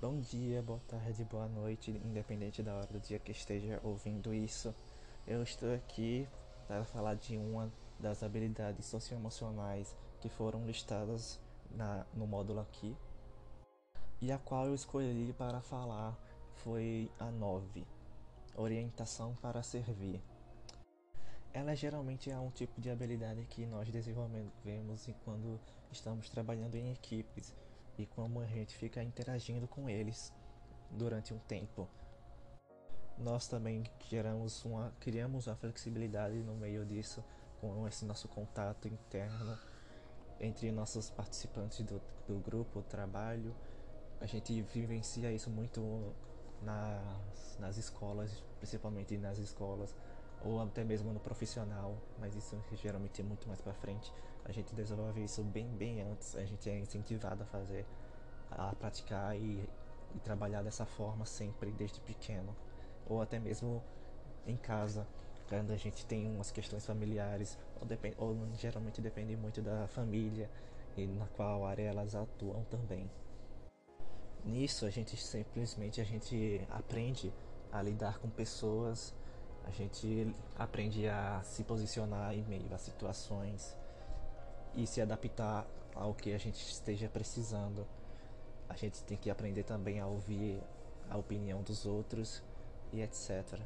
Bom dia, boa tarde, boa noite, independente da hora do dia que esteja ouvindo isso. Eu estou aqui para falar de uma das habilidades socioemocionais que foram listadas na, no módulo aqui. E a qual eu escolhi para falar foi a 9, Orientação para Servir. Ela geralmente é um tipo de habilidade que nós desenvolvemos quando estamos trabalhando em equipes e como a gente fica interagindo com eles durante um tempo. Nós também geramos uma, criamos uma flexibilidade no meio disso com esse nosso contato interno entre nossos participantes do, do grupo, trabalho. A gente vivencia isso muito nas, nas escolas, principalmente nas escolas, ou até mesmo no profissional, mas isso geralmente é muito mais para frente. A gente desenvolve isso bem, bem antes, a gente é incentivado a fazer, a praticar e, e trabalhar dessa forma sempre desde pequeno, ou até mesmo em casa, quando a gente tem umas questões familiares, ou, depend, ou geralmente depende muito da família e na qual área elas atuam também. Nisso a gente simplesmente a gente aprende a lidar com pessoas a gente aprende a se posicionar em meio a situações e se adaptar ao que a gente esteja precisando. A gente tem que aprender também a ouvir a opinião dos outros e etc.